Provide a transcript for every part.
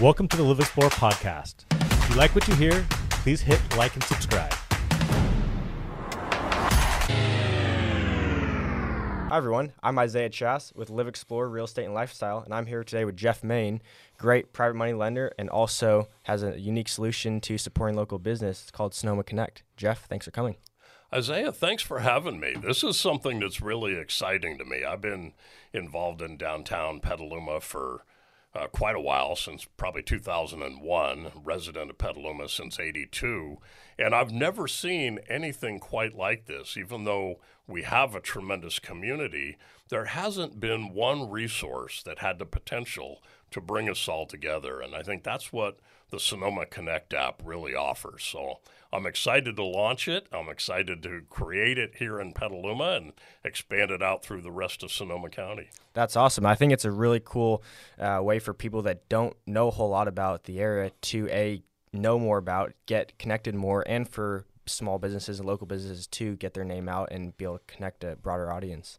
Welcome to the LivXplore podcast. If you like what you hear, please hit like and subscribe. Hi, everyone. I'm Isaiah Chass with LivXplore Real Estate and Lifestyle, and I'm here today with Jeff Mayne, great private money lender, and also has a unique solution to supporting local business. It's called Sonoma Connect. Jeff, thanks for coming. Isaiah, thanks for having me. This is something that's really exciting to me. I've been involved in downtown Petaluma for uh, quite a while, since probably 2001, resident of Petaluma since 82. And I've never seen anything quite like this, even though we have a tremendous community. There hasn't been one resource that had the potential to bring us all together. And I think that's what the Sonoma Connect app really offers. So I'm excited to launch it. I'm excited to create it here in Petaluma and expand it out through the rest of Sonoma County. That's awesome. I think it's a really cool uh, way for people that don't know a whole lot about the area to a know more about, get connected more, and for small businesses and local businesses to get their name out and be able to connect a broader audience.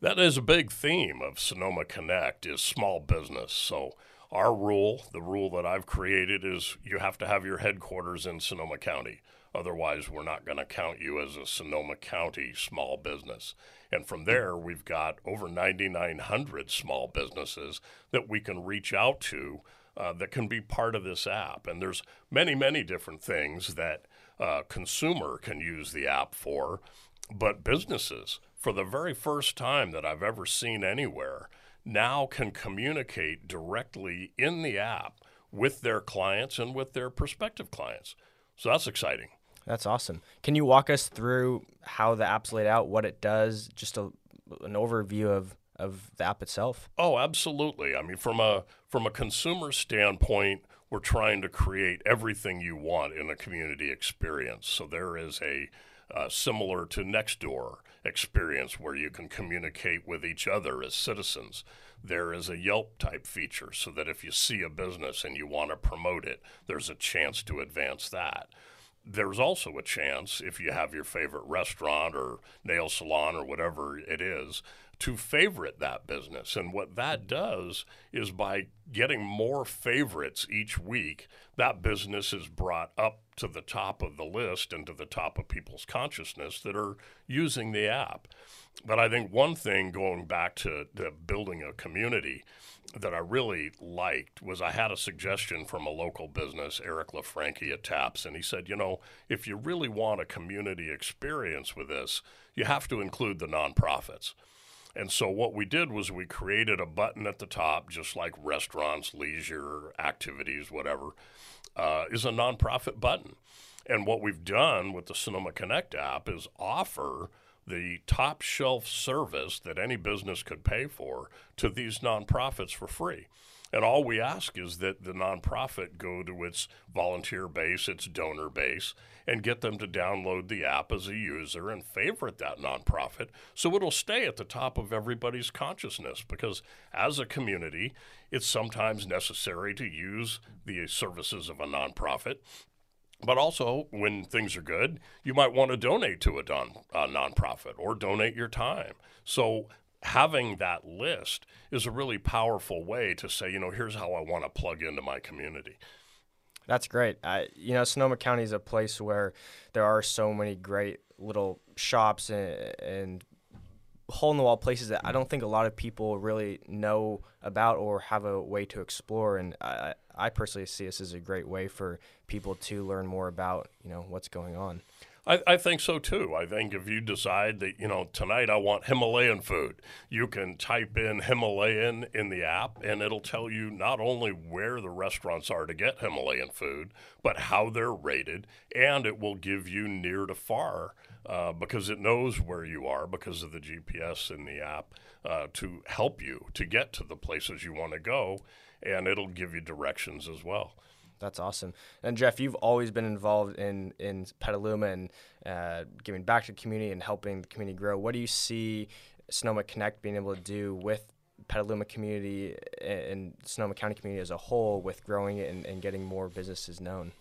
That is a big theme of Sonoma Connect is small business. So our rule, the rule that I've created, is you have to have your headquarters in Sonoma County. Otherwise, we're not going to count you as a Sonoma County small business. And from there, we've got over 9,900 small businesses that we can reach out to uh, that can be part of this app. And there's many, many different things that uh, consumer can use the app for, but businesses, for the very first time that I've ever seen anywhere, now can communicate directly in the app with their clients and with their prospective clients. So that's exciting. That's awesome. Can you walk us through how the app's laid out, what it does, just a, an overview of, of the app itself? Oh, absolutely. I mean, from a from a consumer standpoint, we're trying to create everything you want in a community experience. So there is a uh, similar to Nextdoor experience where you can communicate with each other as citizens. There is a Yelp type feature so that if you see a business and you want to promote it, there's a chance to advance that. There's also a chance if you have your favorite restaurant or nail salon or whatever it is to favorite that business. And what that mm-hmm. does is by getting more favorites each week, that business is brought up to the top of the list and to the top of people's consciousness that are using the app. But I think one thing going back to, to building a community that I really liked was I had a suggestion from a local business, Eric LaFranchi at TAPS, and he said, you know, if you really want a community experience with this, you have to include the nonprofits. And so what we did was we created a button at the top, just like restaurants, leisure, activities, whatever, uh, is a nonprofit button. And what we've done with the Sonoma Connect app is offer the top shelf service that any business could pay for to these nonprofits for free. And all we ask is that the nonprofit go to its volunteer base, its donor base, and get them to download the app as a user and favorite that nonprofit so it'll stay at the top of everybody's consciousness. Because as a community, it's sometimes necessary to use the services of a nonprofit. But also, when things are good, you might want to donate to a, don, a nonprofit or donate your time. So having that list is a really powerful way to say, you know, here's how I want to plug into my community. That's great. I, you know, Sonoma County is a place where there are so many great little shops and, and hole in the wall places that I don't think a lot of people really know about or have a way to explore. And I, I personally see this as a great way for people to learn more about, you know, what's going on. I, I, think so too. I think if you decide that, you know, tonight I want Himalayan food, you can type in Himalayan in the app and it'll tell you not only where the restaurants are to get Himalayan food, but how they're rated. And it will give you near to far uh, because it knows where you are because of the GPS in the app uh, to help you to get to the places you want to go. And it'll give you directions as well. That's awesome. And Jeff, you've always been involved in in Petaluma and uh, giving back to the community and helping the community grow. What do you see Sonoma Connect being able to do with Petaluma community and Sonoma County community as a whole with growing it and, and getting more businesses known?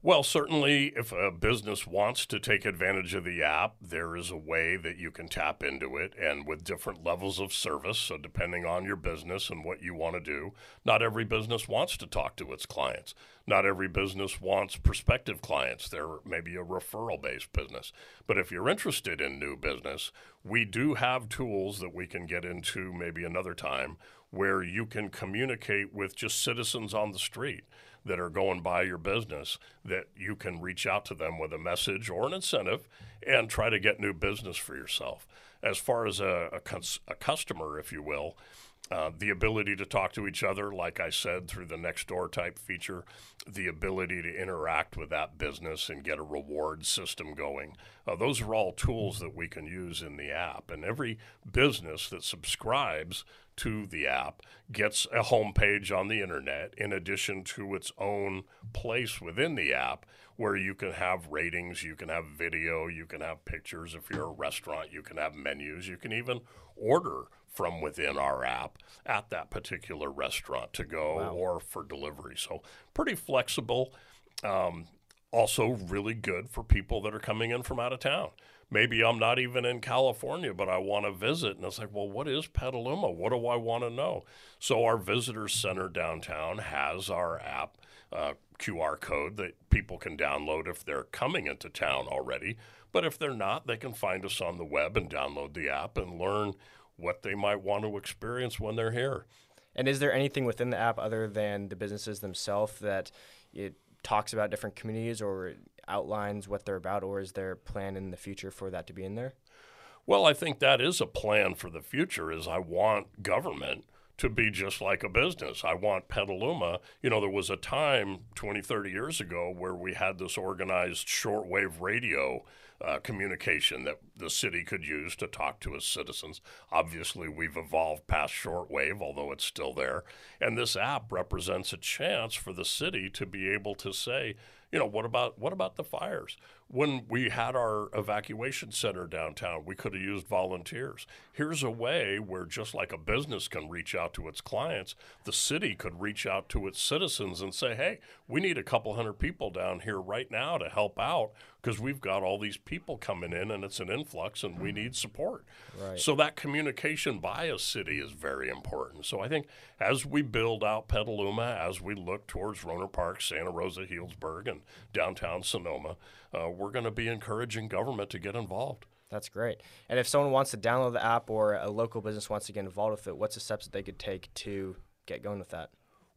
Well, certainly, if a business wants to take advantage of the app, there is a way that you can tap into it and with different levels of service. So, depending on your business and what you want to do, not every business wants to talk to its clients. Not every business wants prospective clients. They're maybe a referral based business. But if you're interested in new business, we do have tools that we can get into maybe another time where you can communicate with just citizens on the street that are going by your business that you can reach out to them with a message or an incentive and try to get new business for yourself. As far as a, a, cons- a customer, if you will, uh, the ability to talk to each other, like I said, through the next door type feature, the ability to interact with that business and get a reward system going. Uh, those are all tools that we can use in the app. And every business that subscribes to the app gets a homepage on the internet in addition to its own place within the app where you can have ratings, you can have video, you can have pictures. If you're a restaurant, you can have menus, you can even order from within our app at that particular restaurant to go wow. or for delivery. So, pretty flexible. Um, also, really good for people that are coming in from out of town maybe I'm not even in California, but I want to visit. And it's like, well, what is Petaluma? What do I want to know? So our visitor center downtown has our app uh, QR code that people can download if they're coming into town already. But if they're not, they can find us on the web and download the app and learn what they might want to experience when they're here. And is there anything within the app other than the businesses themselves that it talks about different communities or outlines what they're about, or is there a plan in the future for that to be in there? Well, I think that is a plan for the future. Is I want government to be just like a business. I want Petaluma. You know, there was a time 20, 30 years ago where we had this organized shortwave radio uh, communication that the city could use to talk to its citizens. Obviously, we've evolved past shortwave, although it's still there. And this app represents a chance for the city to be able to say, you know, what about what about the fires? When we had our evacuation center downtown, we could have used volunteers. Here's a way where just like a business can reach out to its clients, the city could reach out to its citizens and say, "Hey, we need a couple hundred people down here right now to help out because we've got all these people coming in and it's an influx and we need support." Right. So that communication by a city is very important. So I think as we build out Petaluma, as we look towards Rohnert Park, Santa Rosa, Healdsburg, and downtown Sonoma, uh, we're going to be encouraging government to get involved. That's great. And if someone wants to download the app or a local business wants to get involved with it, what's the steps that they could take to get going with that?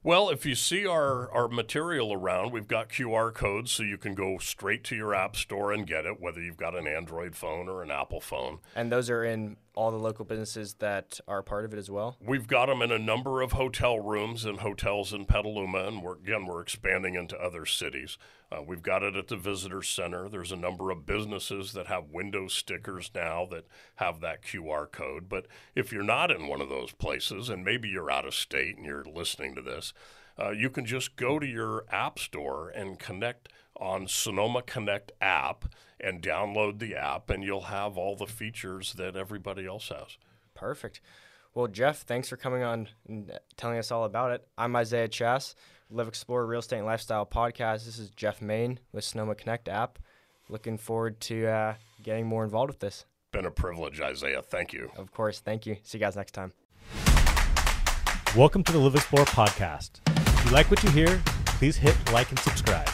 Well, if you see our, our material around, we've got QR codes so you can go straight to your app store and get it, whether you've got an Android phone or an Apple phone. And those are in all the local businesses that are part of it as well? We've got them in a number of hotel rooms and hotels in Petaluma, and we're, again, we're expanding into other cities. Uh, we've got it at the visitor center. There's a number of businesses that have window stickers now that have that QR code. But if you're not in one of those places, and maybe you're out of state and you're listening to this, uh, you can just go to your app store and connect on Sonoma Connect app and download the app, and you'll have all the features that everybody else has. Perfect. Well, Jeff, thanks for coming on and telling us all about it. I'm Isaiah Chass. LivXplore Real Estate and Lifestyle podcast. This is Jeff Mayne with Sonoma Connect app. Looking forward to uh, getting more involved with this. Been a privilege, Isaiah. Thank you. Of course. Thank you. See you guys next time. Welcome to the LivXplore podcast. If you like what you hear, please hit like and subscribe.